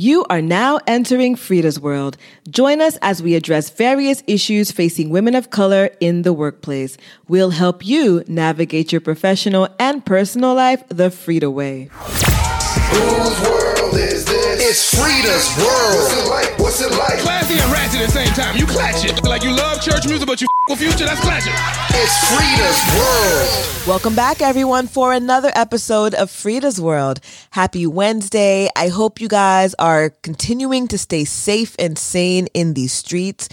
You are now entering FREEda's world. Join us as we address various issues facing women of color in the workplace. We'll help you navigate your professional and personal life the FREEda way. It's FREEda's world. What's it like? What's it like? Classy and ratchet at the same time. You clatch it. Like you love church music, but you with future, that's clashing. It's FREEda's world. Welcome back, everyone, for another episode of FREEda's World. Happy Wednesday. I hope you guys are continuing to stay safe and sane in these streets.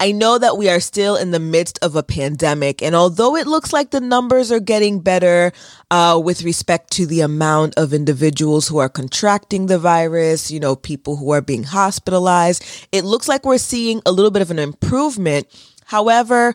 I know that we are still in the midst of a pandemic, and although it looks like the numbers are getting better uh, with respect to the amount of individuals who are contracting the virus, you know, people who are being hospitalized, it looks like we're seeing a little bit of an improvement. However,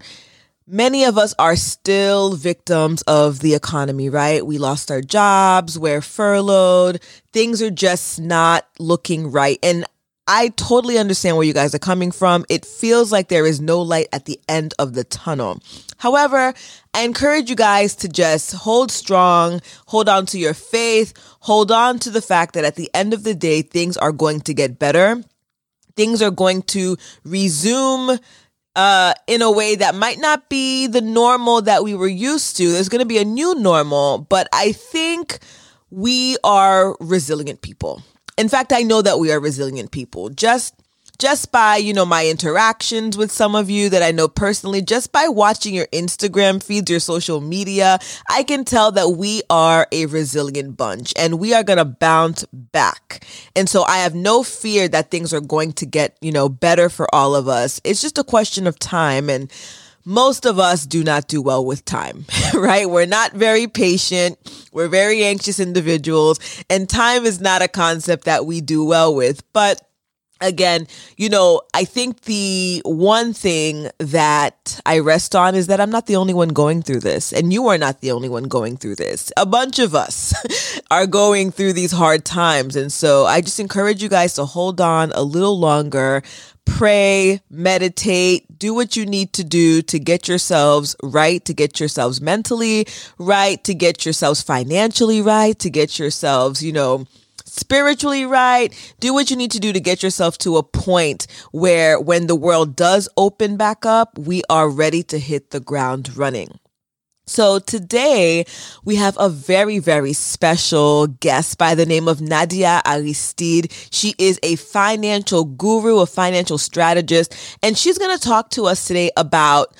Many of us are still victims of the economy, right? We lost our jobs, we're furloughed, things are just not looking right. And I totally understand where you guys are coming from. It feels like there is no light at the end of the tunnel. However, I encourage you guys to just hold strong, hold on to your faith, hold on to the fact that at the end of the day, things are going to get better. Things are going to resume uh, in a way that might not be the normal that we were used to. There's going to be a new normal, but I think we are resilient people in fact, I know that we are resilient people. Just just by, you know, my interactions with some of you that I know personally, just by watching your Instagram feeds, your social media, I can tell that we are a resilient bunch and we are going to bounce back. And so I have no fear that things are going to get, you know, better for all of us. It's just a question of time and most of us do not do well with time, right? We're not very patient. We're very anxious individuals and time is not a concept that we do well with. But again, you know, I think the one thing that I rest on is that I'm not the only one going through this, and you are not the only one going through this. A bunch of us are going through these hard times. And so I just encourage you guys to hold on a little longer, pray, meditate, do what you need to do to get yourselves right, to get yourselves mentally right, to get yourselves financially right, to get yourselves, you know, spiritually right. Do what you need to do to get yourself to a point where when the world does open back up, we are ready to hit the ground running. So today we have a very, very special guest by the name of Nadia Aristide. She is a financial guru, a financial strategist, and she's going to talk to us today about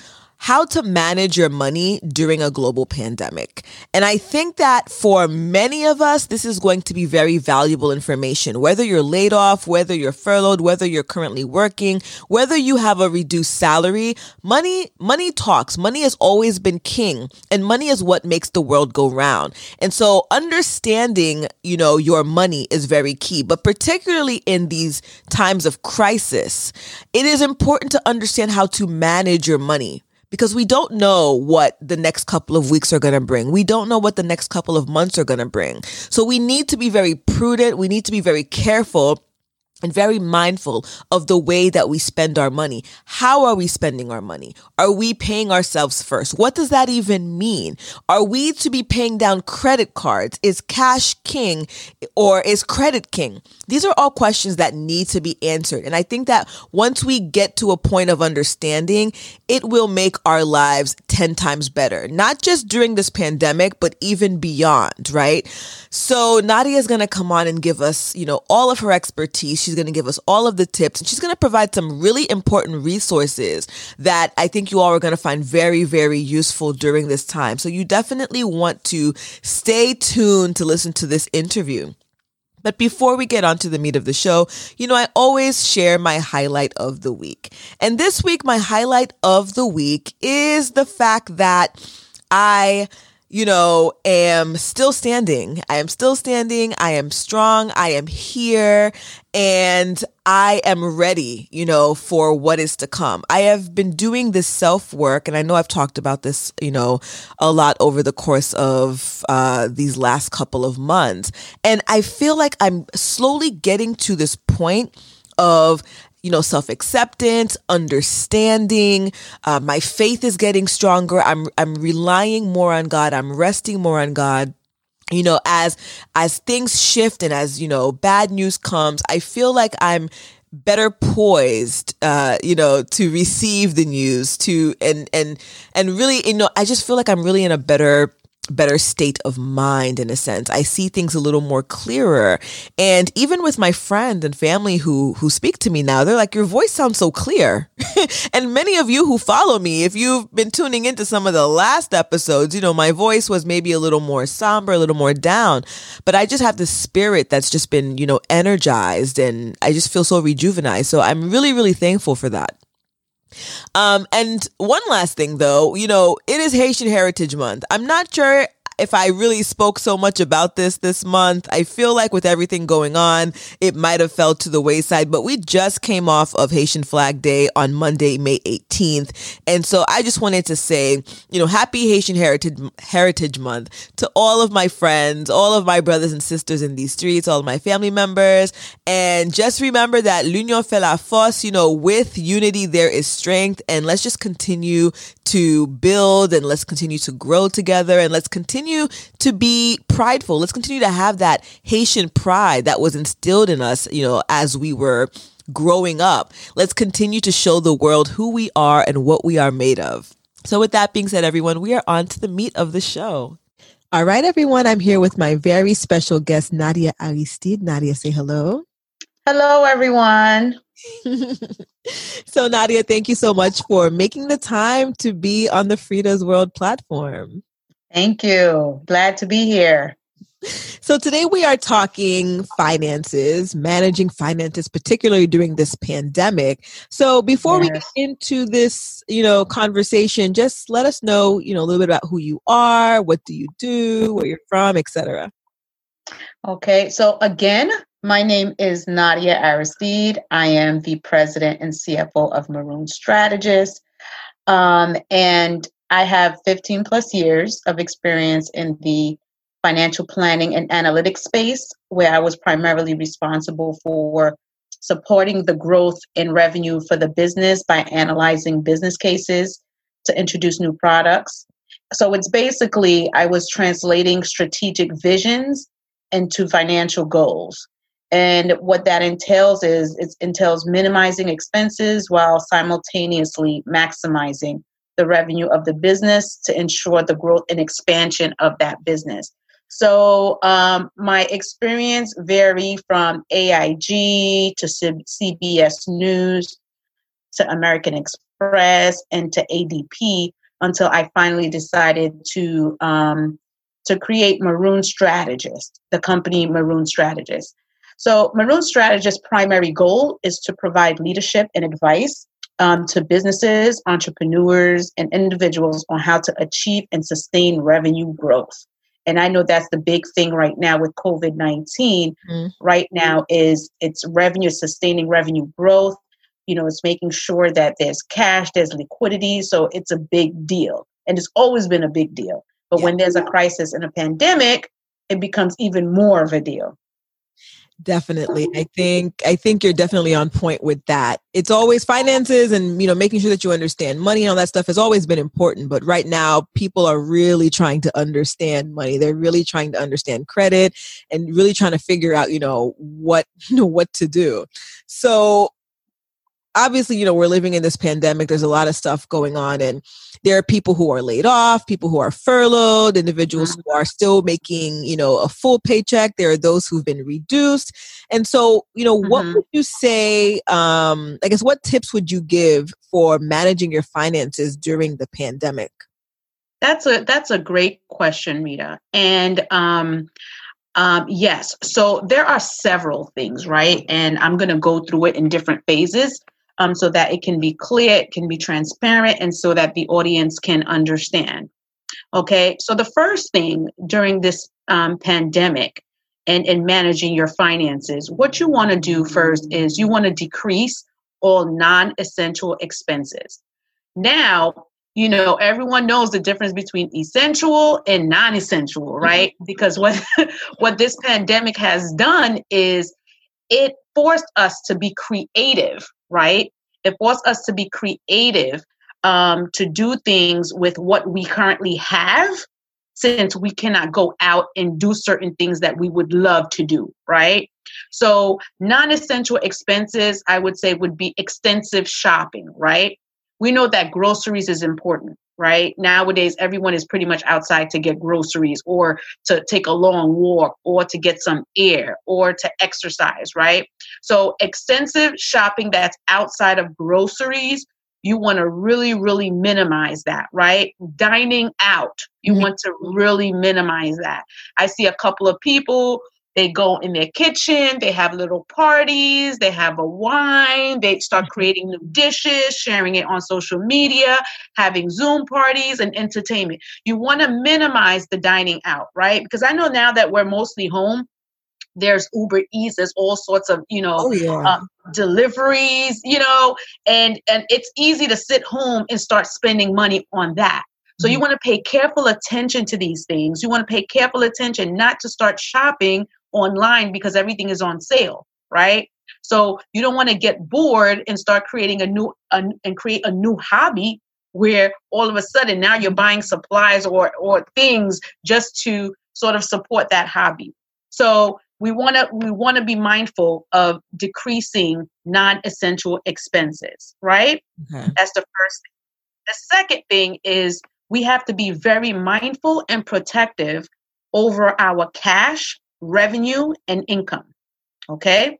how to manage your money during a global pandemic. And I think that for many of us, this is going to be very valuable information. Whether you're laid off, whether you're furloughed, whether you're currently working, whether you have a reduced salary, money, money talks. Money has always been king and money is what makes the world go round. And so understanding, you know, your money is very key, but particularly in these times of crisis, it is important to understand how to manage your money because we don't know what the next couple of weeks are going to bring. We don't know what the next couple of months are going to bring. So we need to be very prudent. We need to be very careful and very mindful of the way that we spend our money. How are we spending our money? Are we paying ourselves first? What does that even mean? Are we to be paying down credit cards? Is cash king or is credit king? These are all questions that need to be answered. And I think that once we get to a point of understanding, it will make our lives 10 times better, not just during this pandemic, but even beyond, right? So Nadia is going to come on and give us, you know, all of her expertise. She's going to give us all of the tips and she's going to provide some really important resources that I think you all are going to find very, very useful during this time. So you definitely want to stay tuned to listen to this interview. But before we get on to the meat of the show, you know, I always share my highlight of the week. And this week, my highlight of the week is the fact that I you know, am still standing. I am still standing. I am strong. I am here and I am ready, you know, for what is to come. I have been doing this self work, and I know I've talked about this, you know, a lot over the course of uh, these last couple of months. And I feel like I'm slowly getting to this point of you know, self acceptance, understanding. Uh, my faith is getting stronger. I'm I'm relying more on God. I'm resting more on God. you know as as things shift and as you know bad news comes i feel like i'm better poised uh you know to receive the news to and and and really you know i just feel like i'm really in a better better state of mind in a sense. I see things a little more clearer. And even with my friends and family who who speak to me now, they're like your voice sounds so clear. and many of you who follow me, if you've been tuning into some of the last episodes, you know, my voice was maybe a little more somber, a little more down, but I just have the spirit that's just been, you know, energized and I just feel so rejuvenated. So I'm really really thankful for that. Um, and one last thing though, you know, it is Haitian Heritage Month. I'm not sure if I really spoke so much about this this month. I feel like with everything going on, it might have fell to the wayside, but we just came off of Haitian Flag Day on Monday, May 18th. And so I just wanted to say, you know, happy Haitian Heritage Heritage Month to all of my friends, all of my brothers and sisters in these streets, all of my family members. And just remember that l'union fait la force, you know, with unity there is strength and let's just continue to build and let's continue to grow together and let's continue to be prideful. Let's continue to have that Haitian pride that was instilled in us, you know, as we were growing up. Let's continue to show the world who we are and what we are made of. So, with that being said, everyone, we are on to the meat of the show. All right, everyone, I'm here with my very special guest, Nadia Aristide. Nadia, say hello. Hello, everyone. so, Nadia, thank you so much for making the time to be on the FREEda's World platform. Thank you. Glad to be here. So, today we are talking finances, managing finances, particularly during this pandemic. So, before yes. we get into this, you know, conversation, just let us know, you know, a little bit about who you are, what do you do, where you're from, etc. Okay. So, again, my name is Nadia Aristide. I am the president and CFO of Maroon Strategies. Um, and I have 15 plus years of experience in the financial planning and analytics space, where I was primarily responsible for supporting the growth in revenue for the business by analyzing business cases to introduce new products. So it's basically I was translating strategic visions into financial goals. And what that entails is it entails minimizing expenses while simultaneously maximizing the revenue of the business to ensure the growth and expansion of that business. So um, my experience vary from AIG to CBS News to American Express and to ADP until I finally decided to um, to create Maroon Strategies, the company Maroon Strategies. So, Maroon Strategies's primary goal is to provide leadership and advice um, to businesses, entrepreneurs, and individuals on how to achieve and sustain revenue growth. And I know that's the big thing right now with COVID 19. Mm-hmm. Right now is it's revenue, sustaining revenue growth. You know, it's making sure that there's cash, there's liquidity. So it's a big deal. And it's always been a big deal. But yeah. when there's a crisis and a pandemic, it becomes even more of a deal. Definitely. Oh. I think I think you're definitely on point with that. It's always finances and you know making sure that you understand money and all that stuff has always been important, but right now people are really trying to understand money. They're really trying to understand credit and really trying to figure out, you know, what you know what to do. So obviously, you know, we're living in this pandemic. There's a lot of stuff going on, and there are people who are laid off, people who are furloughed, individuals mm-hmm. who are still making, you know, a full paycheck. There are those who've been reduced. And so, you know, mm-hmm. what would you say? Um, I guess, what tips would you give for managing your finances during the pandemic? That's a that's a great question, Rita. And um, um, yes, so there are several things, right? And I'm going to go through it in different phases um, so that it can be clear, it can be transparent, and so that the audience can understand. Okay, so the first thing during this um, pandemic and in managing your finances, what you want to do first is you want to decrease all non essential expenses. Now, you know, everyone knows the difference between essential and non essential, mm-hmm. right? Because what, what this pandemic has done is it forced us to be creative right? It forced us to be creative um, to do things with what we currently have since we cannot go out and do certain things that we would love to do, right? So, non essential expenses, I would say, would be extensive shopping, right? We know that groceries is important, right? Nowadays, everyone is pretty much outside to get groceries or to take a long walk or to get some air or to exercise, right? So, extensive shopping that's outside of groceries you want to really, really minimize that, right? Dining out, you mm-hmm. want to really minimize that. I see a couple of people, they go in their kitchen, they have little parties, they have a wine, they start mm-hmm. creating new dishes, sharing it on social media, having Zoom parties and entertainment. You want to minimize the dining out, right? Because I know now that we're mostly home, there's Uber Eats, there's all sorts of, you know, oh, yeah. um, deliveries, you know, and and it's easy to sit home and start spending money on that. So mm-hmm. you want to pay careful attention to these things. You want to pay careful attention not to start shopping online because everything is on sale, right? So you don't want to get bored and start creating a new a, and create a new hobby where all of a sudden now you're buying supplies or or things just to sort of support that hobby. So we want to we want to be mindful of decreasing non-essential expenses right mm-hmm. that's the first thing the second thing is we have to be very mindful and protective over our cash revenue and income okay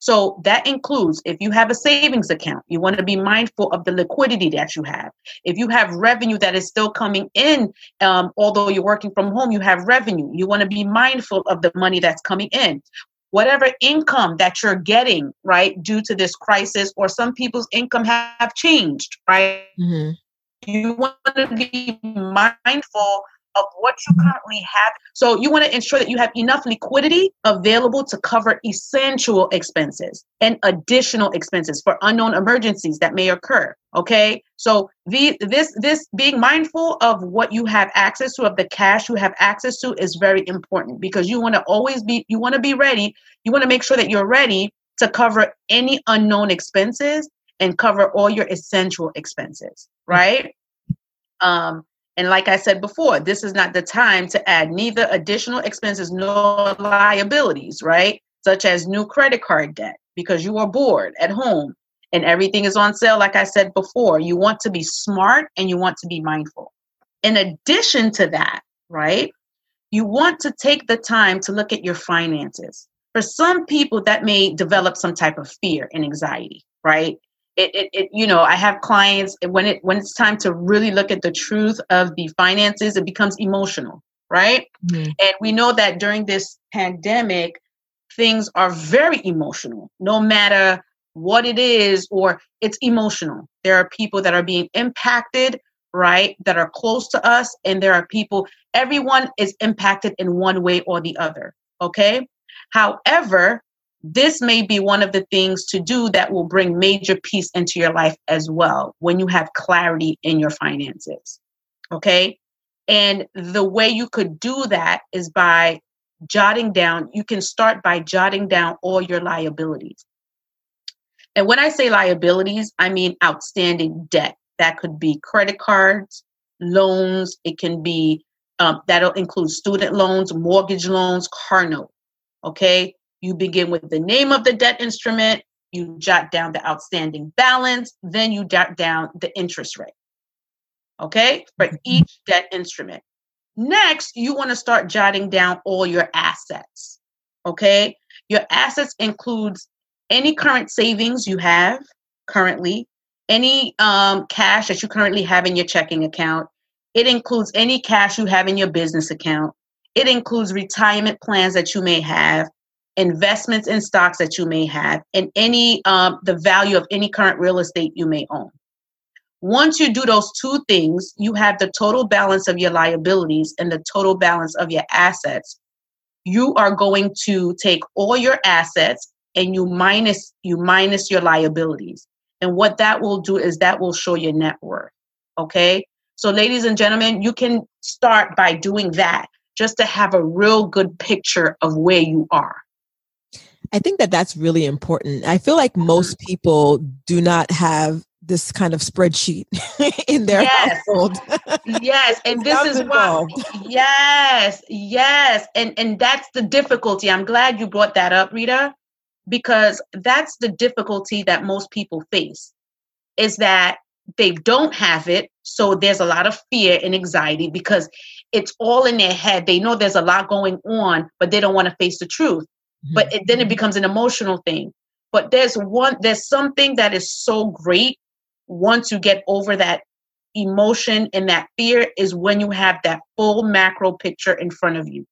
so that includes if you have a savings account, you want to be mindful of the liquidity that you have. If you have revenue that is still coming in, um, although you're working from home, you have revenue. You want to be mindful of the money that's coming in. Whatever income that you're getting, right, due to this crisis, or some people's income have changed, right? Mm-hmm. You want to be mindful of what you currently have. So you want to ensure that you have enough liquidity available to cover essential expenses and additional expenses for unknown emergencies that may occur. Okay. So the this this being mindful of what you have access to, of the cash you have access to is very important because you want to always be you want to be ready. You want to make sure that you're ready to cover any unknown expenses and cover all your essential expenses, right? Um, and like I said before, this is not the time to add neither additional expenses nor liabilities, right? Such as new credit card debt because you are bored at home and everything is on sale, like I said before. You want to be smart and you want to be mindful. In addition to that, right, you want to take the time to look at your finances. For some people, that may develop some type of fear and anxiety, right? It, it, it, you know i have clients when it when it's time to really look at the truth of the finances it becomes emotional right? Mm-hmm. and we know that during this pandemic things are very emotional no matter what it is or it's emotional. There are people that are being impacted right that are close to us and there are people everyone is impacted in one way or the other okay? However this may be one of the things to do that will bring major peace into your life as well when you have clarity in your finances. Okay. And the way you could do that is by jotting down, you can start by jotting down all your liabilities. And when I say liabilities, I mean outstanding debt. That could be credit cards, loans, it can be, um, that'll include student loans, mortgage loans, car note. Okay. You begin with the name of the debt instrument, you jot down the outstanding balance, then you jot down the interest rate. Okay, for mm-hmm. each debt instrument. Next, you want to start jotting down all your assets. Okay, your assets includes any current savings you have currently, any um, cash that you currently have in your checking account. It includes any cash you have in your business account. It includes retirement plans that you may have investments in stocks that you may have, and any um, the value of any current real estate you may own. Once you do those two things, you have the total balance of your liabilities and the total balance of your assets. You are going to take all your assets and you minus you minus your liabilities. And what that will do is that will show your net worth. Okay? So ladies and gentlemen, you can start by doing that just to have a real good picture of where you are. I think that that's really important. I feel like most mm-hmm. people do not have this kind of spreadsheet in their Yes. household. yes and this is why yes yes and and that's the difficulty i'm glad you brought that up rita because that's the difficulty that most people face is that they don't have it so there's a lot of fear and anxiety because it's all in their head they know there's a lot going on but they don't want to face the truth but mm-hmm. it, then it mm-hmm. becomes an emotional thing. But there's one there's something that is so great once you get over that emotion and that fear is when you have that full macro picture in front of you.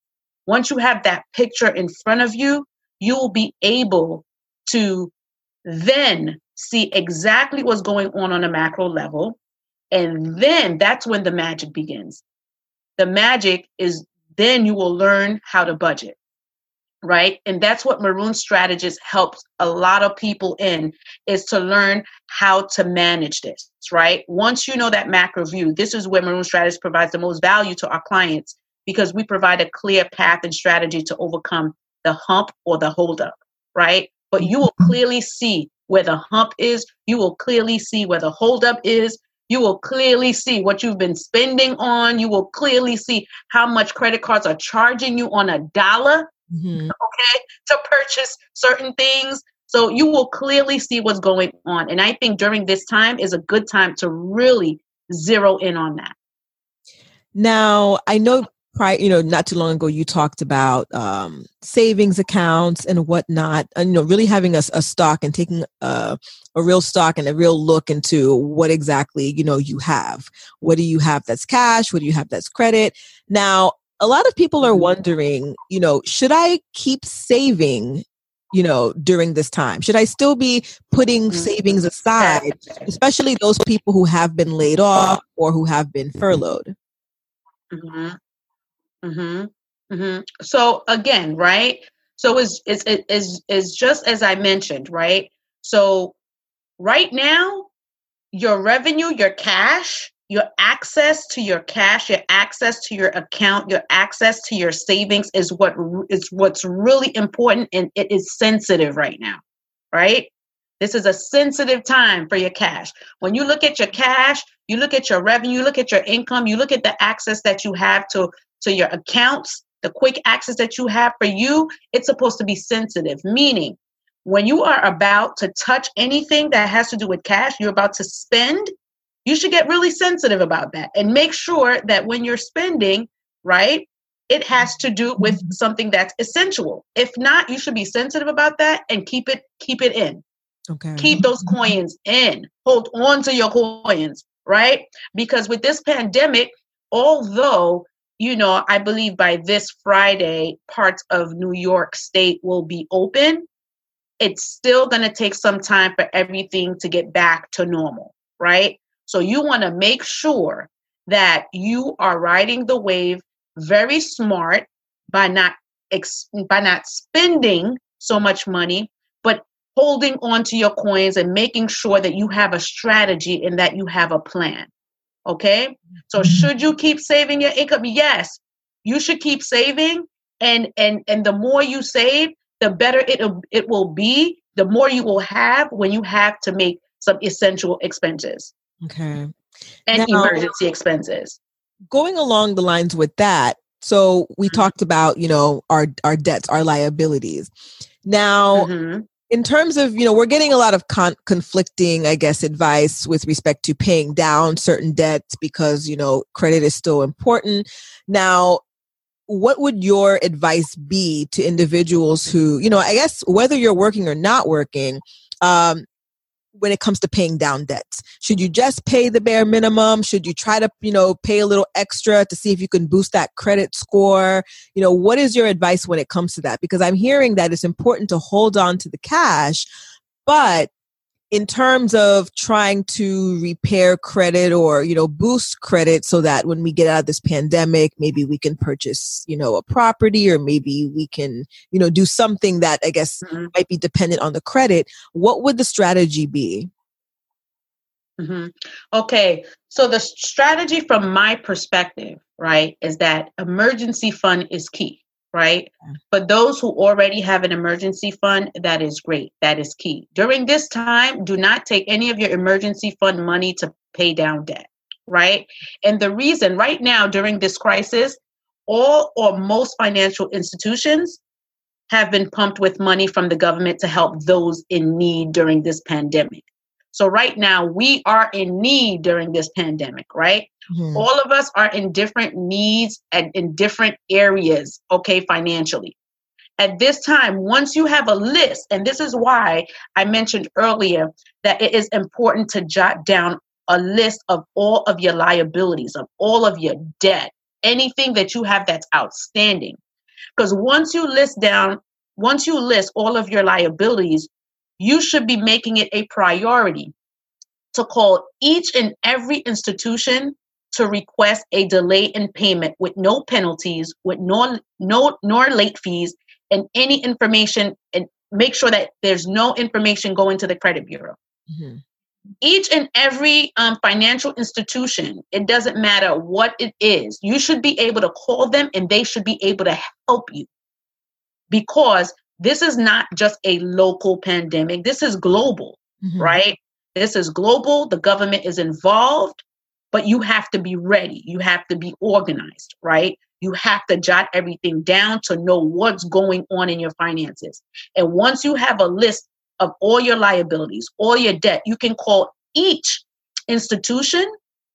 Once you have that picture in front of you you will be able to then see exactly what's going on on a macro level. And then that's when the magic begins. The magic is then you will learn how to budget right? And that's what Maroon Strategies helps a lot of people in is to learn how to manage this right? Once you know that macro view this is where Maroon Strategies provides the most value to our clients because we provide a clear path and strategy to overcome the hump or the holdup right? But you will mm-hmm. clearly see where the hump is. You will clearly see where the holdup is. You will clearly see what you've been spending on. You will clearly see how much credit cards are charging you on a dollar Mhm. okay, to purchase certain things. So you will clearly see what's going on. And I think during this time is a good time to really zero in on that. Now, I know prior, you know, not too long ago, you talked about um, savings accounts and whatnot, and you know, really having a, a stock and taking a, a real stock and a real look into what exactly you know you have. What do you have that's cash? What do you have that's credit? Now, a lot of people are wondering, you know, should I keep saving? You know, during this time, should I still be putting Mhm. savings aside, especially those people who have been laid off or who have been furloughed? hmm hmm hmm So again, right? So is is is is just as I mentioned, right? So right now, your revenue, your cash, your access to your cash, your access to your account, your access to your savings is what is what's really important and it is sensitive right now, right? This is a sensitive time for your cash. When you look at your cash, you look at your revenue, you look at your income, you look at the access that you have to to your accounts, the quick access that you have for you, it's supposed to be sensitive, meaning when you are about to touch anything that has to do with cash, you're about to spend, you should get really sensitive about that and make sure that when you're spending, right, it has to do with mm-hmm. something that's essential. If not, you should be sensitive about that and keep it keep it in. Okay. Keep those mm-hmm. coins in. Hold on to your coins, right? Because with this pandemic, although you know, I believe by this Friday, parts of New York State will be open. It's still going to take some time for everything to get back to normal, right? So you want to make sure that you are riding the wave very smart by not ex- by not spending so much money, but holding on to your coins and making sure that you have a strategy and that you have a plan. Okay? So mm-hmm. should you keep saving your income? Yes. You should keep saving and and and the more you save, the better it it will be, the more you will have when you have to make some essential expenses Okay. and Now- emergency expenses. Going along the lines with that, so we talked about, you know, our our debts, our liabilities. Now, Mhm. in terms of, you know, we're getting a lot of con- conflicting, I guess, advice with respect to paying down certain debts because, you know, credit is still important. Now, what would your advice be to individuals who, you know, I guess whether you're working or not working, um, when it comes to paying down debts? Should you just pay the bare minimum? Should you try to, you know, pay a little extra to see if you can boost that credit score? You know, what is your advice when it comes to that? Because I'm hearing that it's important to hold on to the cash, but in terms of trying to repair credit or you know boost credit so that when we get out of this pandemic maybe we can purchase you know a property or maybe we can you know do something that i guess Mhm. might be dependent on the credit what would the strategy be Mhm. Okay, so the strategy from my perspective, right, is that emergency fund is key. Right? But those who already have an emergency fund, that is great. That is key. During this time, do not take any of your emergency fund money to pay down debt, right? And the reason right now during this crisis, all or most financial institutions have been pumped with money from the government to help those in need during this pandemic. So right now we are in need during this pandemic, right? Mm-hmm. All of us are in different needs and in different areas, okay, financially. At this time, once you have a list, and this is why I mentioned earlier that it is important to jot down a list of all of your liabilities, of all of your debt, anything that you have that's outstanding. Because once you list down, once you list all of your liabilities, you should be making it a priority to call each and every institution to request a delay in payment with no penalties, with no no nor late fees, and any information and make sure that there's no information going to the credit bureau. Mm-hmm. Each and every um, financial institution, it doesn't matter what it is, you should be able to call them and they should be able to help you because this is not just a local pandemic, this is global, mm-hmm. right? This is global, the government is involved, but you have to be ready. You have to be organized, right? You have to jot everything down to know what's going on in your finances. And once you have a list of all your liabilities, all your debt, you can call each institution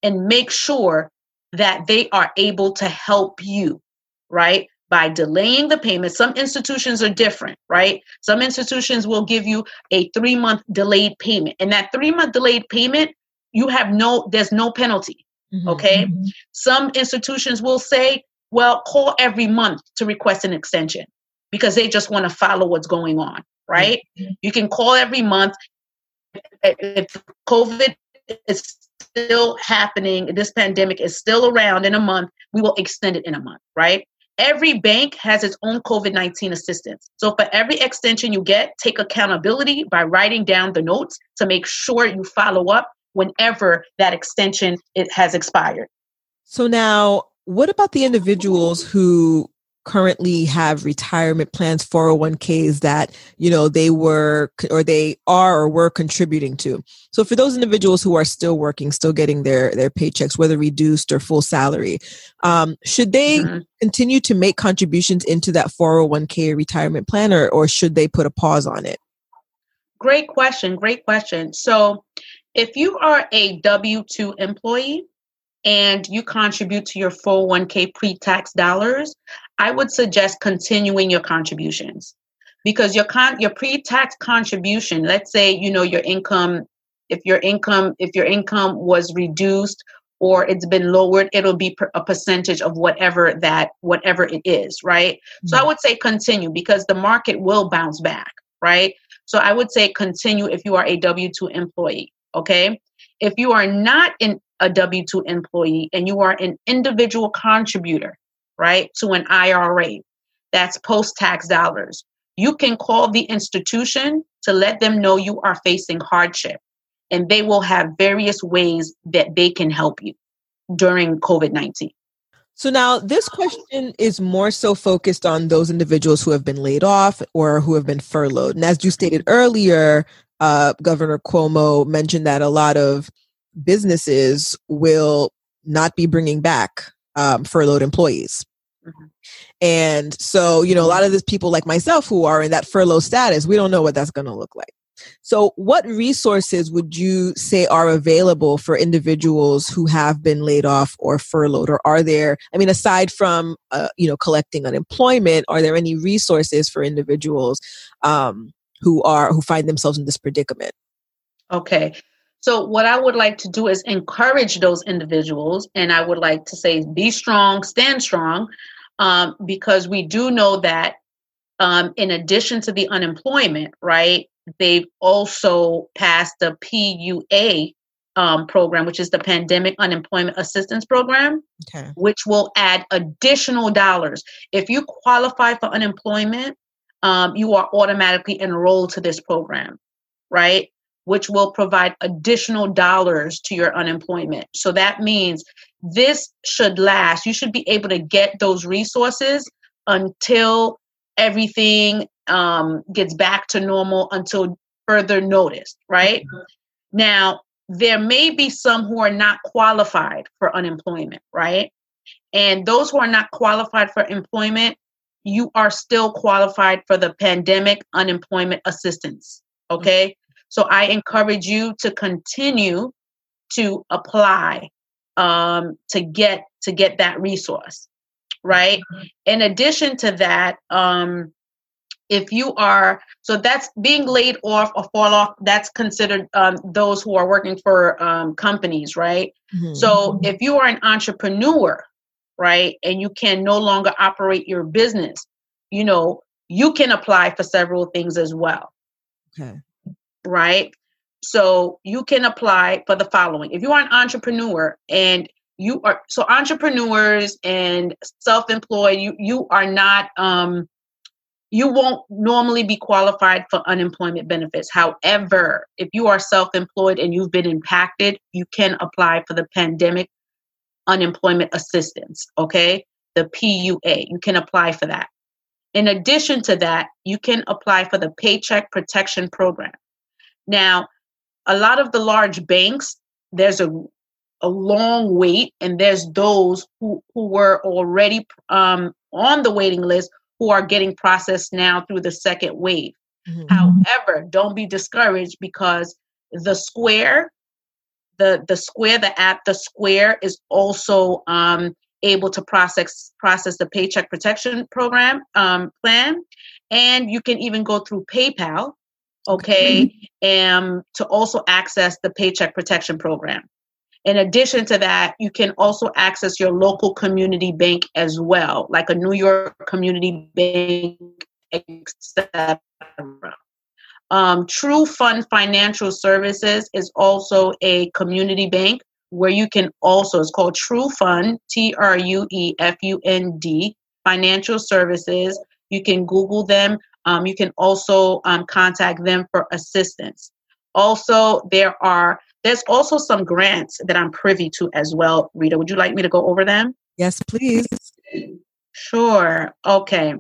and make sure that they are able to help you, right? by delaying the payment. Some institutions are different, right? Some institutions will give you a three month delayed payment. And that three month delayed payment, you have no, there's no penalty. Mm-hmm. Okay. Mm-hmm. Some institutions will say, well, call every month to request an extension because they just want to follow what's going on, right? Mm-hmm. You can call every month. If COVID is still happening, this pandemic is still around in a month, we will extend it in a month, right? Every bank has its own COVID 19 assistance. So, for every extension you get, take accountability by writing down the notes to make sure you follow up whenever that extension it has expired. So, now what about the individuals who currently have retirement plans 401ks that you know they were or they are or were contributing to so for those individuals who are still working still getting their their paychecks whether reduced or full salary um, should they mm-hmm. continue to make contributions into that 401k retirement plan or, or should they put a pause on it great question great question so if you are a w2 employee and you contribute to your 401k pre-tax dollars, I would suggest continuing your contributions because your con your pre-tax contribution, let's say you know your income if your income if your income was reduced or it's been lowered, it'll be a percentage of whatever that whatever it is, right? Mm-hmm. So I would say continue because the market will bounce back, right? So I would say continue if you are a W2 employee, okay? If you are not in a W 2 employee and you are an individual contributor, right, to an IRA, that's post tax dollars, you can call the institution to let them know you are facing hardship. And they will have various ways that they can help you during COVID 19. So now this question is more so focused on those individuals who have been laid off or who have been furloughed. And as you stated earlier, uh, Governor Cuomo mentioned that a lot of businesses will not be bringing back um, furloughed employees. Mm-hmm. And so, you know, a lot of these people like myself who are in that furlough status, we don't know what that's going to look like. So, what resources would you say are available for individuals who have been laid off or furloughed? Or are there, I mean, aside from, uh, you know, collecting unemployment, are there any resources for individuals um, who are, who find themselves in this predicament? Okay. So, what I would like to do is encourage those individuals, and I would like to say, be strong, stand strong, um, because we do know that um, in addition to the unemployment, right, they've also passed the PUA um, program, which is the Pandemic Unemployment Assistance Program, okay. which will add additional dollars. If you qualify for unemployment, um, you are automatically enrolled to this program, right? which will provide additional dollars to your unemployment. So that means this should last. You should be able to get those resources until everything um, gets back to normal until further notice, right? Mm-hmm. Now, there may be some who are not qualified for unemployment, right? And those who are not qualified for employment, you are still qualified for the pandemic unemployment assistance. Okay. Mm-hmm. So I encourage you to continue to apply um, to get to get that resource right mm-hmm. in addition to that um, if you are so that's being laid off or fall off that's considered um, those who are working for um, companies right mm-hmm. so if you are an entrepreneur right? And you can no longer operate your business. You know you can apply for several things as well. Okay. Right? So you can apply for the following. If you are an entrepreneur and you are so entrepreneurs and self-employed you you are not um you won't normally be qualified for unemployment benefits. However, if you are self employed and you've been impacted, you can apply for the pandemic unemployment assistance, okay? The PUA. You can apply for that. In addition to that, you can apply for the Paycheck Protection Program. Now, a lot of the large banks, there's a a long wait, and there's those who, who were already um, on the waiting list who are getting processed now through the second wave. Mm-hmm. However, don't be discouraged because the Square, the the Square, the app, the Square is also um, able to process process the Paycheck Protection Program um, plan, and you can even go through PayPal, okay, and um, to also access the Paycheck Protection Program. In addition to that, you can also access your local community bank as well, like a New York community bank, etc. Um, True Fund Financial Services is also a community bank where you can also, it's called True Fund, T R U E F U N D, Financial Services. You can Google them. Um, you can also um, contact them for assistance. Also, there are there's also some grants that I'm privy to as well. Rita, would you like me to go over them? Yes, please. Sure. Okay.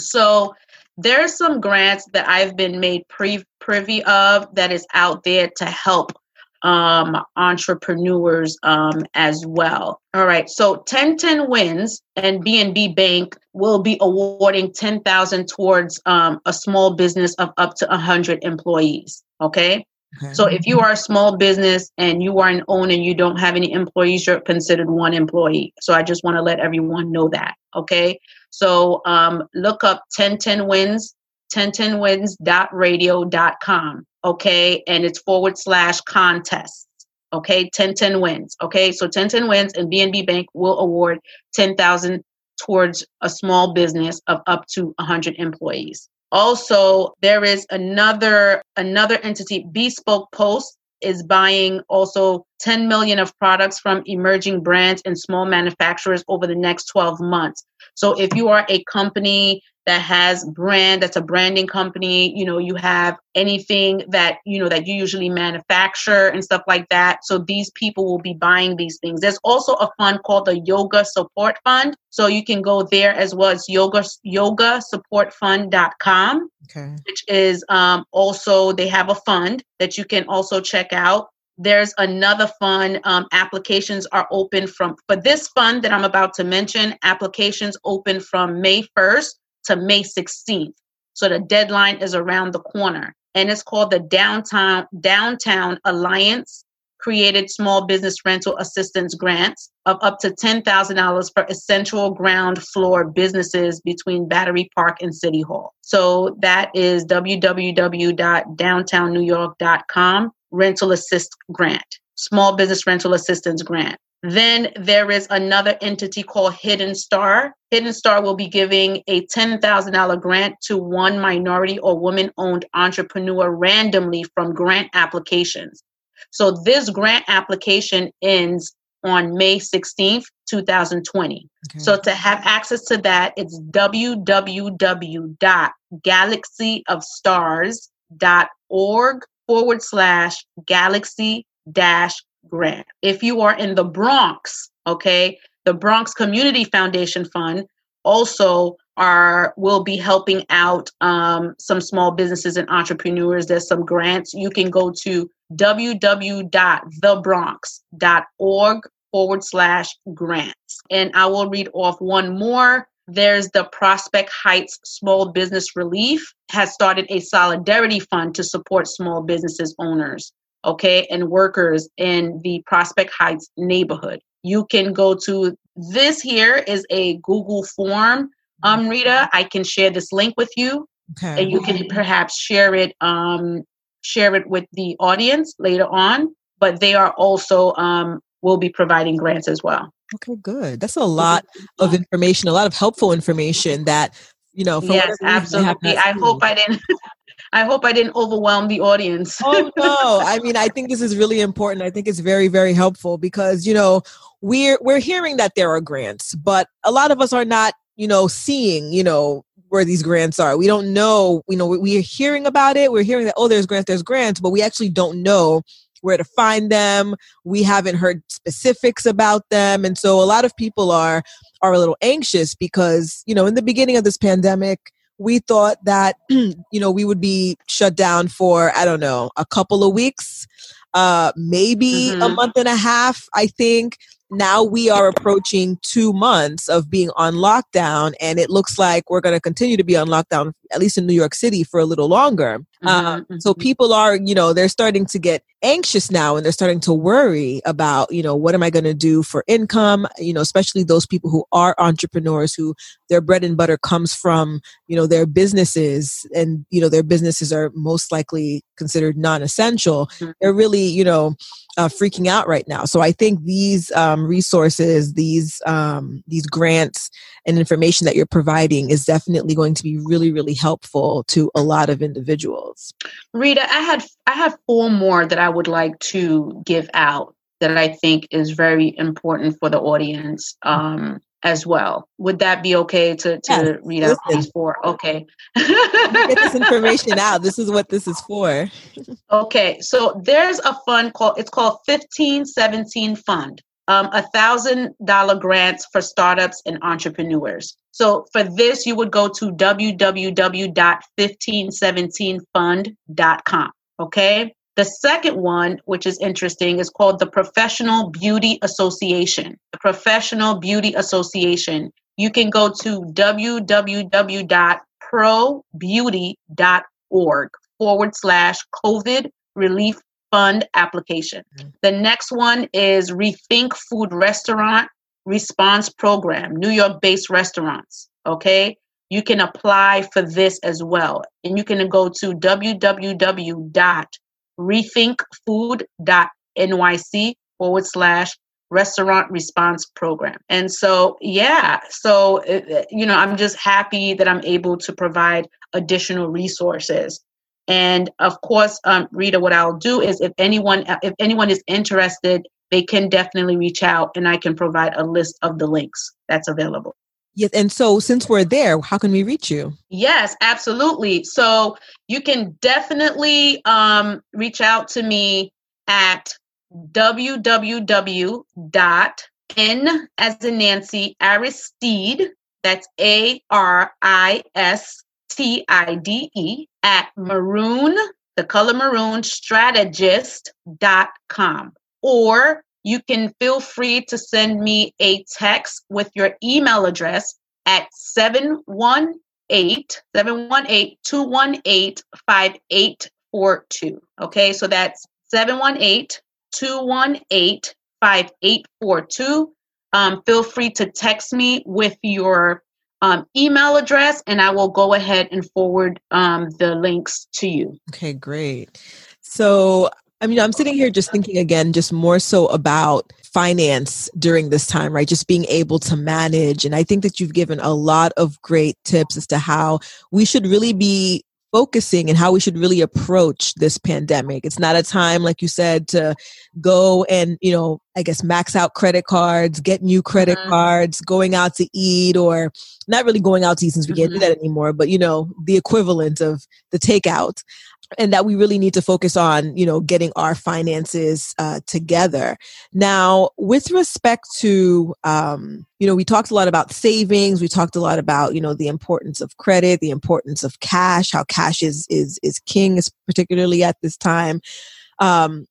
So there's some grants that I've been made pre- privy of that is out there to help um, entrepreneurs um, as well. All right, so 1010 wins and BNB Bank will be awarding 10,000 towards um, a small business of up to 100 employees. Okay, Okay. So if you are a small business and you are an owner and you don't have any employees, you're considered one employee. So I just want to let everyone know that. Okay. So um, look up 1010 wins, 1010wins.radio.com. Okay. And it's forward slash contests. Okay. 1010 wins. Okay. So 1010 wins and BNB Bank will award 10,000 towards a small business of up to 100 employees. Also, there is another another entity, Bespoke Post, is buying also 10 million of products from emerging brands and small manufacturers over the next 12 months. So if you are a company that has brand that's a branding company you know you have anything that you know that you usually manufacture and stuff like that. So these people will be buying these things. There's also a fund called the yoga support fund. So you can go there as well. As yoga yoga support fund.com okay. which is um, also they have a fund that you can also check out. There's another fund um, applications are open from for this fund that i'm about to mention applications open from may 1st to May 16th. So the deadline is around the corner. And it's called the Downtown Downtown Alliance created small business rental assistance grants of up to $10,000 for essential ground floor businesses between Battery Park and City Hall. So that is www.downtownnewyork.com rental assist grant, small business rental assistance grant. Then there is another entity called Hidden Star. Hidden Star will be giving a $10,000 grant to one minority or woman owned entrepreneur randomly from grant applications. So this grant application ends on May 16th, 2020. Okay. So to have access to that, it's www.galaxyofstars.org forward slash galaxy dash grant. If you are in the Bronx, okay, the Bronx Community Foundation Fund also are will be helping out um, some small businesses and entrepreneurs. There's some grants. You can go to www.thebronx.org forward slash grants. And I will read off one more. There's the Prospect Heights Small Business Relief has started a solidarity fund to support small businesses owners, okay, and workers in the Prospect Heights neighborhood. You can go to this here is a Google form. Um, Rita, I can share this link with you, Okay. and you can perhaps share it um share it with the audience later on. But they are also um will be providing grants as well. Okay, good. That's a lot of information, a lot of helpful information that, you know, for yes, whatever reason they have absolutely. I hope I didn't. I hope I didn't overwhelm the audience. oh no. I mean i think this is really important. I think it's very very helpful because you know we're we're hearing that there are grants but a lot of us are not you know seeing you know where these grants are. We don't know you know we- we're hearing about it. We're hearing that oh there's grants there's grants but we actually don't know where to find them. We haven't heard specifics about them. And so a lot of people are are a little anxious because you know in the beginning of this pandemic we thought that you know we would be shut down for i don't know a couple of weeks uh maybe a Mhm. month and a half i think now we are approaching two months of being on lockdown and it looks like we're going to continue to be on lockdown at least in new york city for a little longer. Um, Mhm, so people are you know they're starting to get anxious now and they're starting to worry about you know what am i going to do for income? You know especially those people who are entrepreneurs who their bread and butter comes from you know their businesses and you know their businesses are most likely considered non-essential. Mhm. they're really you know uh, freaking out right now. So i think these um, resources these um, these grants and information that you're providing is definitely going to be really really helpful to a lot of individuals Rita, I had I have four more that I would like to give out that I think is very important for the audience um, as well. Would that be okay to, to Yes, read out listen. these four? Okay. get this information out this is what this is for Okay, so there's a fund called it's called 1517 Fund. Um, a thousand dollar grants for startups and entrepreneurs. So for this, you would go to www.1517fund.com. Okay. The second one, which is interesting, is called the Professional Beauty Association. The Professional Beauty Association. You can go to www.probeauty.org forward slash COVID relief fund application. The next one is Rethink Food Restaurant Response Program, New York based restaurants. Okay. You can apply for this as well. And you can go to www.rethinkfood.nyc forward slash restaurant response program. And so, yeah, so, uh, you know, I'm just happy that I'm able to provide additional resources. And of course, um, Rita, what I'll do is if anyone if anyone is interested, they can definitely reach out and I can provide a list of the links that's available. yes and so since we're there how can we reach you Yes, absolutely. So you can definitely um, reach out to me at www.n as in Nancy Aristide. That's A R I S T I D E at maroon, the color maroon strategies.com. Or you can feel free to send me a text with your email address at 718 718 218 5842. Okay, so that's 718 218 5842. Um, feel free to text me with your um, email address, and I will go ahead and forward um, the links to you. Okay, great. So, I mean, I'm sitting here just thinking again, just more so about finance during this time, right? Just being able to manage. And I think that you've given a lot of great tips as to how we should really be focusing and how we should really approach this pandemic. It's not a time, like you said, to go and, you know, I guess max out credit cards, get new credit Mhm. cards, going out to eat, or not really going out to eat since we can't do Mhm. that anymore, but, you know, the equivalent of the takeout and that we really need to focus on you know getting our finances uh, together. Now with respect to um, you know we talked a lot about savings we talked a lot about you know the importance of credit the importance of cash how cash is is is king particularly at this time. Um,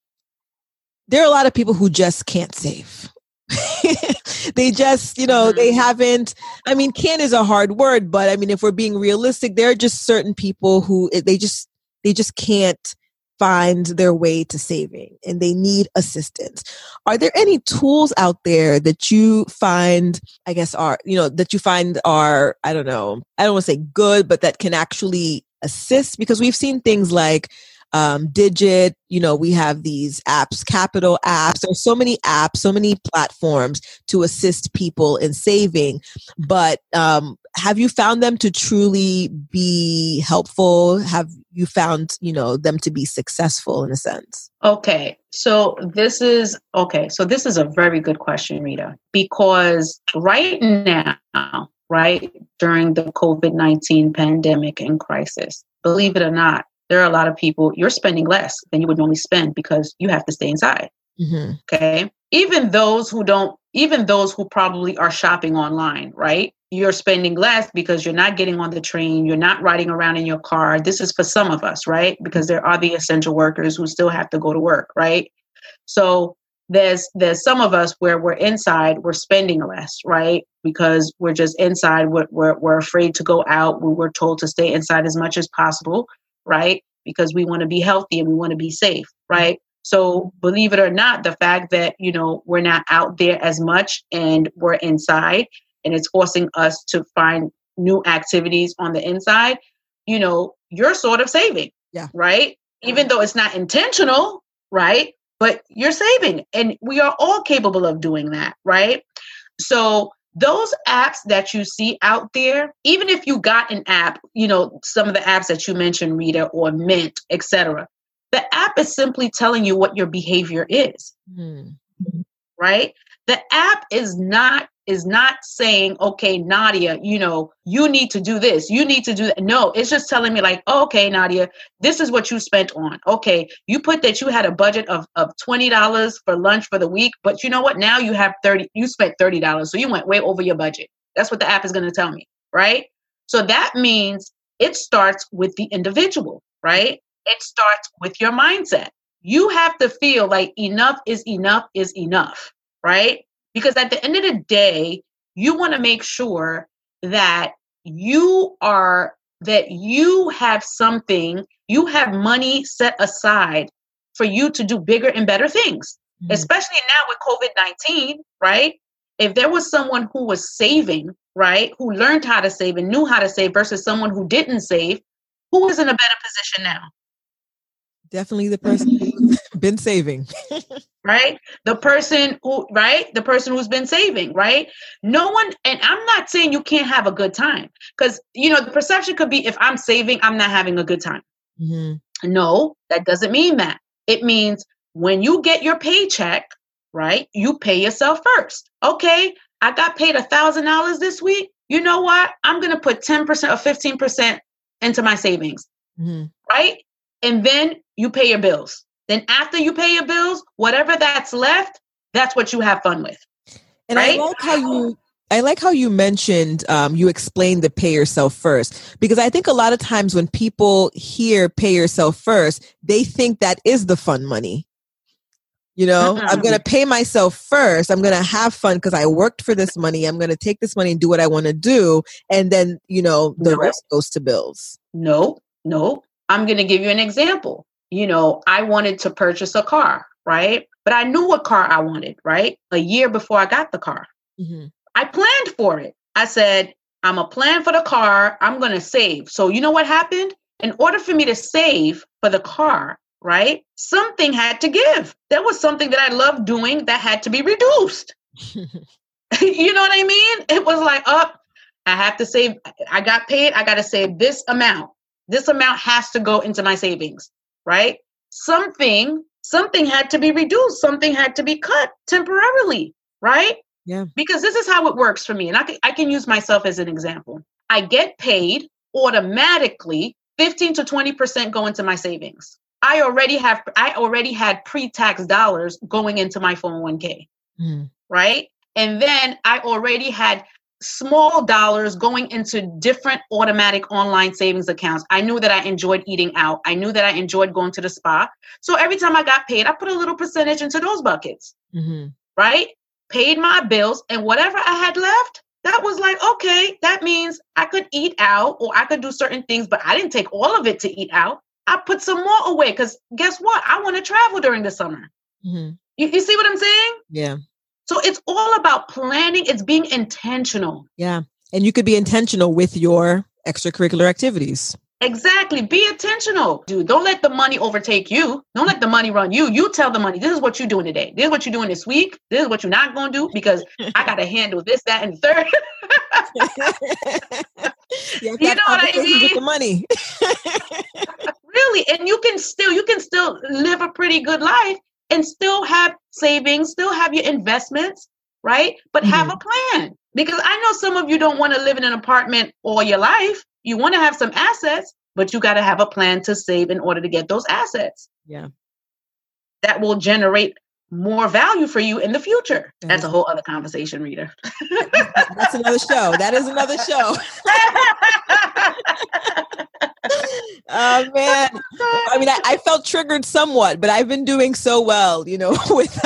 there are a lot of people who just can't save. They just you know they mm-hmm. haven't i mean can is a hard word but i mean if we're being realistic there are just certain people who they just they just can't find their way to saving and they need assistance. Are there any tools out there that you find, I guess, are, you know, that you find are, I don't know, I don't want to say good, but that can actually assist? Because we've seen things like um, Digit, you know, we have these apps, capital apps. There's so many apps, so many platforms to assist people in saving. But um, have you found them to truly be helpful? Have you found, you know, them to be successful in a sense? Okay. So this is okay. So this is a very good question, Rita, because right now, right during the COVID 19 pandemic and crisis, believe it or not, there are a lot of people you're spending less than you would normally spend because you have to stay inside. Mm-hmm. Okay. Even those who don't, even those who probably are shopping online, right? You're spending less because you're not getting on the train, you're not riding around in your car. This is for some of us, right? Because there are the essential workers who still have to go to work, right? So there's there's some of us where we're inside, we're spending less, right? Because we're just inside, we're, we're, we're afraid to go out. We were told to stay inside as much as possible right? Because we want to be healthy and we want to be safe, right? So believe it or not, the fact that, you know, we're not out there as much and we're inside and it's forcing us to find new activities on the inside, you know, you're sort of saving. Yeah. Right? Even though it's not intentional, right? But you're saving. And we are all capable of doing that, right? So those apps that you see out there even if you got an app you know some of the apps that you mentioned rita or mint etc the app is simply telling you what your behavior is mm. right the app is not is not saying, okay, Nadia, you know, you need to do this, you need to do that. No, it's just telling me, like, oh, okay, Nadia, this is what you spent on. Okay, you put that you had a budget of, of $20 for lunch for the week, but you know what? Now you have 30, you spent $30. So you went way over your budget. That's what the app is going to tell me, right? So that means it starts with the individual, right? It starts with your mindset. You have to feel like enough is enough is enough, right? Because at the end of the day, you want to make sure that you are that you have something, you have money set aside for you to do bigger and better things. Mm-hmm. Especially now with COVID-19, right? If there was someone who was saving, right, who learned how to save and knew how to save versus someone who didn't save, who is in a better position now? Definitely the person been saving. right? The person who, right? The person who's been saving, right? No one, and I'm not saying you can't have a good time because, you know, the perception could be if I'm saving, I'm not having a good time. Mm-hmm. No, that doesn't mean that. It means when you get your paycheck, right? You pay yourself first. Okay, I got paid a thousand dollars this week. You know what? I'm gonna put 10% or 15% into my savings. Mm-hmm. Right? and then you pay your bills. Then after you pay your bills, whatever that's left, that's what you have fun with. And right? I like how you I like how you mentioned um, you explained the pay yourself first because I think a lot of times when people hear pay yourself first, they think that is the fun money. You know. I'm going to pay myself first. I'm going to have fun because I worked for this money. I'm going to take this money and do what I want to do. And then, you know, the no. rest goes to bills. No, no. I'm going to give you an example. You know, I wanted to purchase a car, right? But I knew what car I wanted, right? A year before I got the car. Mm-hmm. I planned for it. I said, I'm a plan for the car. I'm going to save. So, you know what happened? In order for me to save for the car, right? Something had to give. There was something that I loved doing that had to be reduced. you know what I mean? It was like, up, oh, I have to save. I got paid. I got to save this amount this amount has to go into my savings, right? Something, something had to be reduced, something had to be cut temporarily, right? Yeah. Because this is how it works for me. And I can, I can use myself as an example. I get paid automatically 15 to 20% go into my savings. I already have I already had pre-tax dollars going into my 401k, Mm. right? And then I already had small dollars going into different automatic online savings accounts. I knew that I enjoyed eating out. I knew that I enjoyed going to the spa. So every time I got paid, I put a little percentage into those buckets, Mhm. right? Paid my bills and whatever I had left, that was like, okay, that means I could eat out or I could do certain things, but I didn't take all of it to eat out. I put some more away because guess what? I want to travel during the summer. Mhm. You, you see what I'm saying? Yeah. So it's all about planning, it's being intentional. Yeah. And you could be intentional with your extracurricular activities. Exactly. Be intentional, dude. Don't let the money overtake you. Don't let the money run you. You tell the money, this is what you're doing today. This is what you're doing this week. This is what you're not going to do because I got to handle this, that, and the third. you You know what I With mean? the money. really. And you can still, you can still live a pretty good life and still have savings, still have your investments, right? But have mm-hmm. a plan. Because I know some of you don't want to live in an apartment all your life. You want to have some assets, but you got to have a plan to save in order to get those assets. Yeah. that will generate more value for you in the future. That That's is- a whole other conversation, Rita. That's another show. That is another show. Oh man. I mean, I, I felt triggered somewhat, but I've been doing so well, you know, with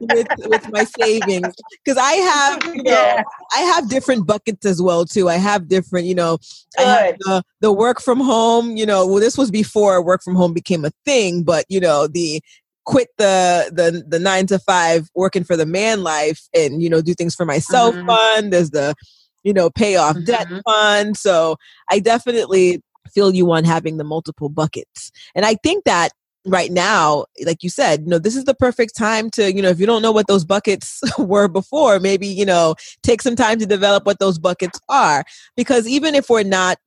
with, with my savings because I have, you know, Yeah. I have different buckets as well too. I have different, you know, the, the work from home. You know, well, this was before work from home became a thing, but you know, the quit the the the nine to five working for the man life and you know do things for myself Mhm. fund. There's the you know pay off debt Mhm. fund. So I definitely feel you on having the multiple buckets, and I think that right now like you said you know this is the perfect time to you know if you don't know what those buckets were before maybe you know take some time to develop what those buckets are. Because even if we're not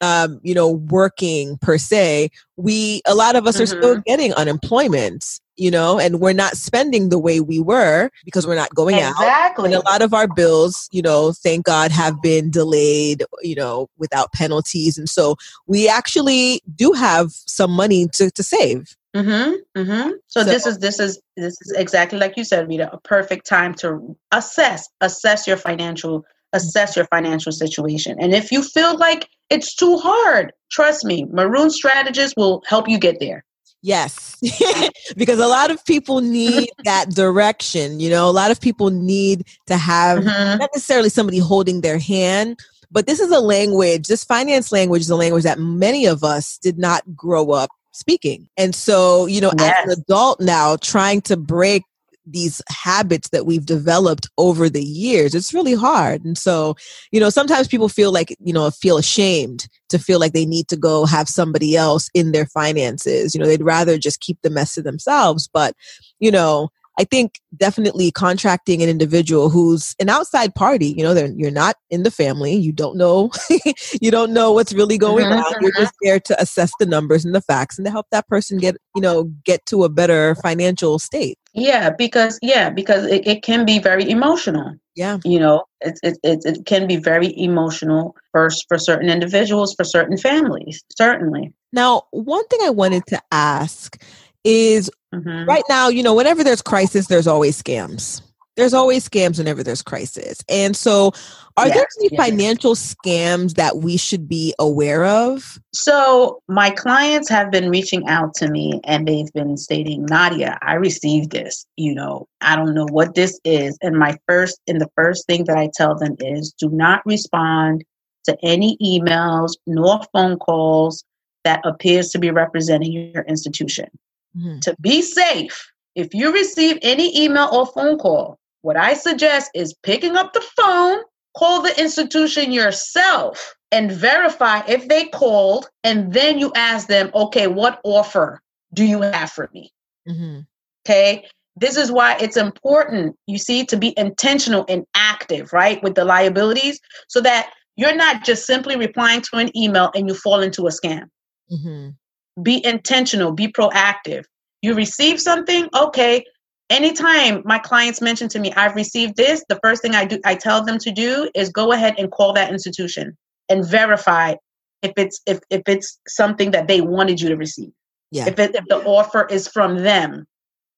um, you know working per se we a lot of us are still getting unemployment you know and we're not spending the way we were because we're not going out Exactly. and a lot of our bills, you know, thank God have been delayed, you know, without penalties. And so we actually do have some money to, to save. Mm-hmm. Mm-hmm. So, So- this is this is this is exactly like you said, Rita, a perfect time to assess, assess your financial, assess your financial situation. And if you feel like it's too hard, trust me, Maroon Strategies will help you get there. Yes. because a lot of people need that direction. You know, a lot of people need to have Mhm. not necessarily somebody holding their hand, but this is a language, this finance language is a language that many of us did not grow up speaking. And so, you know, as an adult now, trying to break these habits that we've developed over the years it's really hard. And so you know sometimes people feel like you know feel ashamed to feel like they need to go have somebody else in their finances. You know they'd rather just keep the mess to themselves. But you know I think definitely contracting an individual who's an outside party, you know, they're, you're not in the family, you don't know, you don't know what's really going Mhm, on. You're just there to assess the numbers and the facts and to help that person get, you know, get to a better financial state. Yeah, because yeah, because it, it can be very emotional. Yeah. You know, it, it, it, it can be very emotional for for certain individuals, for certain families, certainly. Now, one thing I wanted to ask is Mhm. right now, you know, whenever there's crisis, there's always scams. There's always scams whenever there's crisis. And so, are there any yes. financial scams that we should be aware of? So my clients have been reaching out to me and they've been stating, Nadia, I received this. You know, I don't know what this is. And my first and the first thing that I tell them is do not respond to any emails nor phone calls that appears to be representing your institution. Mhm. To be safe, if you receive any email or phone call, what I suggest is picking up the phone, call the institution yourself, and verify if they called. And then you ask them, okay, what offer do you have for me? Mhm. Okay. This is why it's important, you see, to be intentional and active, right, with the liabilities so that you're not just simply replying to an email and you fall into a scam Mhm. be intentional, be proactive. You receive something, okay. Anytime my clients mention to me, I've received this, the first thing I do, I tell them to do is go ahead and call that institution and verify if it's if, if it's something that they wanted you to receive. Yeah. If it, if the offer is from them,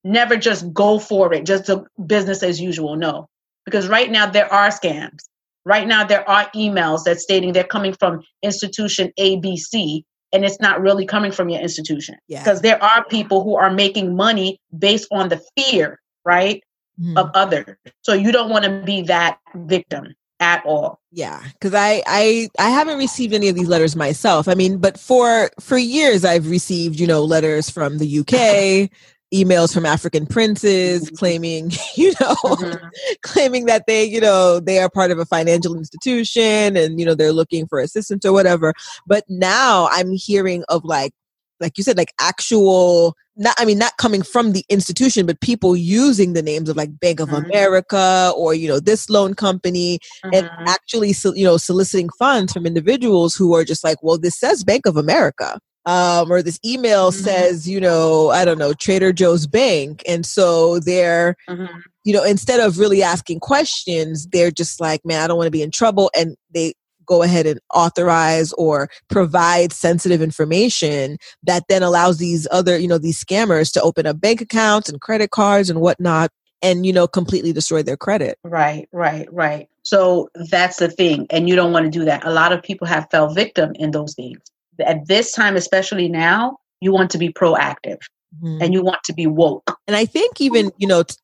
never just go for it, just a business as usual. No, because right now there are scams. Right now there are emails that stating they're coming from institution ABC, and it's not really coming from your institution. Yeah. Because there are people who are making money based on the fear, right, Mhm. of others. So you don't want to be that victim at all. Yeah, because I I I haven't received any of these letters myself. I mean, but for for years I've received you know letters from the UK, emails from African princes claiming you know Mhm. claiming that they you know they are part of a financial institution and you know they're looking for assistance or whatever. But now I'm hearing of like like you said like actual not I mean not coming from the institution but people using the names of like Bank of Mhm. America or you know this loan company and Mhm. actually so- you know soliciting funds from individuals who are just like well this says bank of america um, or this email Mhm. says you know i don't know trader joe's bank and so they're Mhm. you know instead of really asking questions they're just like man i don't want to be in trouble and they go ahead and authorize or provide sensitive information that then allows these other you know these scammers to open up bank accounts and credit cards and whatnot and you know completely destroy their credit Right, right, right. So that's the thing. And you don't want to do that. A lot of people have fell victim in those things. At this time, especially now, you want to be proactive Mhm. and you want to be woke. And I think even you know t-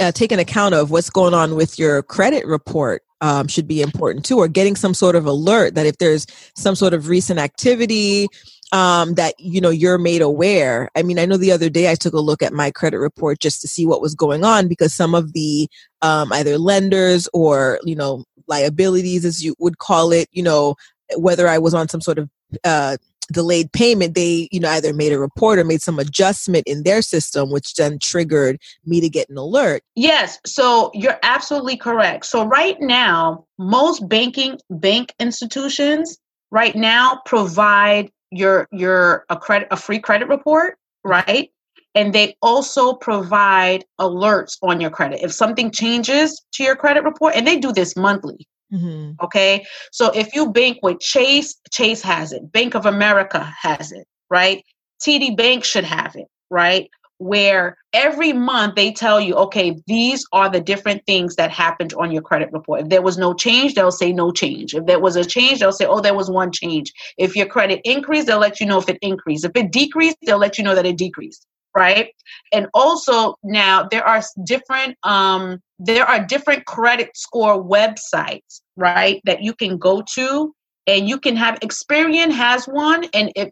uh, taking account of what's going on with your credit report um, should be important too, or getting some sort of alert that if there's some sort of recent activity um, that you know you're made aware. I mean, I know the other day I took a look at my credit report just to see what was going on because some of the um, either lenders or you know liabilities, as you would call it, you know whether I was on some sort of uh, delayed payment, they you know either made a report or made some adjustment in their system, which then triggered me to get an alert. Yes, so you're absolutely correct. So right now, most banking bank institutions right now provide your your a credit a free credit report, right? And they also provide alerts on your credit. If something changes to your credit report, and they do this monthly, Mm-hmm. Okay. So if you bank with Chase, Chase has it. Bank of America has it, right? TD Bank should have it, right? Where every month they tell you, okay, these are the different things that happened on your credit report. If there was no change, they'll say no change. If there was a change, they'll say, oh, there was one change. If your credit increased, they'll let you know if it increased. If it decreased, they'll let you know that it decreased right? And also now there are different um there are different credit score websites right that you can go to and you can have experian has one and if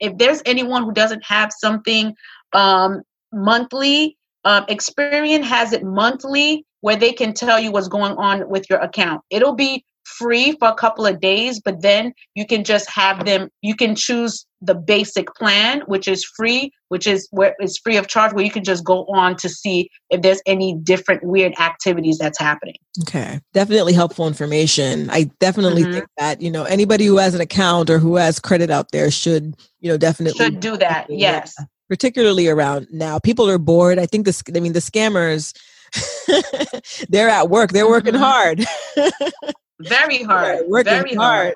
if there's anyone who doesn't have something um monthly um experian has it monthly where they can tell you what's going on with your account. It'll be free for a couple of days but then you can just have them you can choose the basic plan which is free which is where it's free of charge where you can just go on to see if there's any different weird activities that's happening Okay, definitely helpful information. I definitely Mhm. think that you know anybody who has an account or who has credit out there should you know definitely should do that yes particularly around now. People are bored. I think this. I mean, the scammers. they're at work. They're working Mhm. hard. very hard. They're working very hard.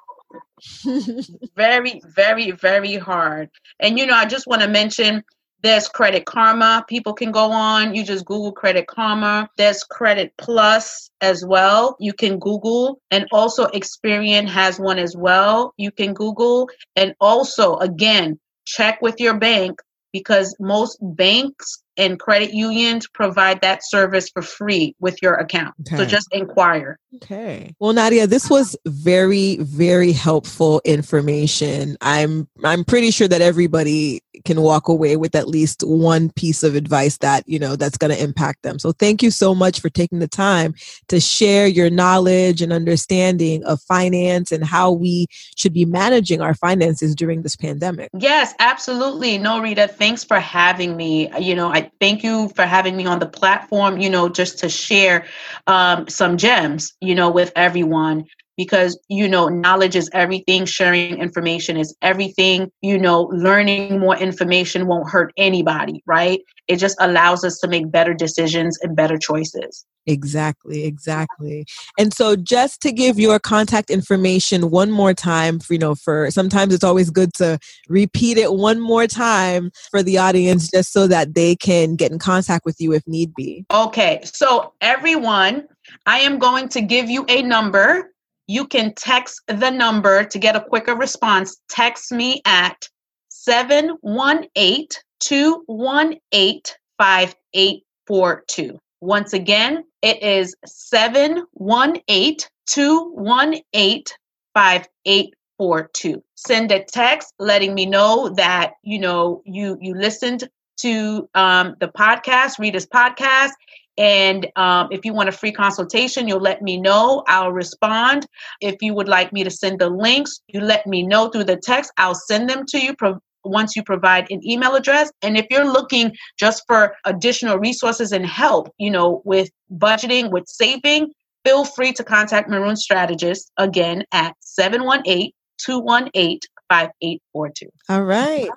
very very very hard. And you know i just want to mention there's credit karma. People can go on. You just google credit karma. There's credit plus as well. You can google. And also experian has one as well. You can google. And also again check with your bank because most banks and credit unions provide that service for free with your account so just inquire Okay. Well, Nadia, this was very, very helpful information. I'm I'm pretty sure that everybody can walk away with at least one piece of advice that, you know, that's going to impact them. So thank you so much for taking the time to share your knowledge and understanding of finance and how we should be managing our finances during this pandemic. Yes, absolutely. No, Rita, thanks for having me. You know, I thank you for having me on the platform, you know, just to share um, some gems, you know, with everyone. Because you know knowledge is everything sharing information is everything you know learning more information won't hurt anybody right it just allows us to make better decisions and better choices Exactly, exactly. And so just to give your contact information one more time, for, you know, for sometimes it's always good to repeat it one more time for the audience just so that they can get in contact with you if need be. Okay. So everyone, I am going to give you a number. You can text the number to get a quicker response. Text me at 718 218 5842. Once again, it is 718 218 5842. Send a text letting me know that you know you you listened to um, the podcast, Rita's podcast, and um, if you want a free consultation, you'll let me know. I'll respond. If you would like me to send the links, you let me know through the text. I'll send them to you. Pro- once you provide an email address. And if you're looking just for additional resources and help, you know, with budgeting, with saving, feel free to contact Maroon Strategies again at 718 218 5842. All right.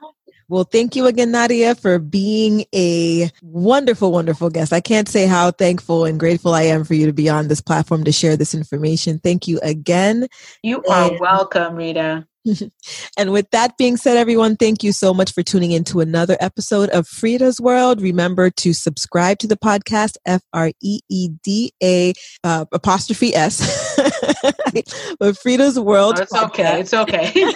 Well, thank you again, Nadia, for being a wonderful, wonderful guest. I can't say how thankful and grateful I am for you to be on this platform to share this information. Thank you again. You are and- welcome, Rita. and with that being said, everyone, thank you so much for tuning in to another episode of FREEda's World. Remember to subscribe to the podcast, F R E E D A uh, apostrophe S. but FREEda's World. Oh, it's okay. It's okay.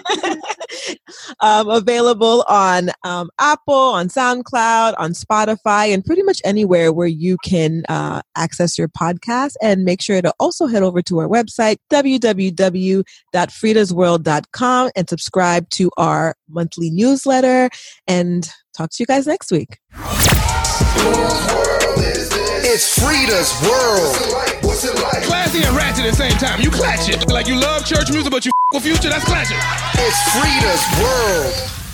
um, available on um, Apple, on SoundCloud, on Spotify, and pretty much anywhere where you can uh, access your podcast. And make sure to also head over to our website, www.freedasworld.com, and subscribe to our monthly newsletter. And talk to you guys next week. It's FREEda's World. What's it like? What's it like? Classy and ratchet at the same time. You clash it. Like you love church music, but you f- with future. That's clashing. It's FREEda's World.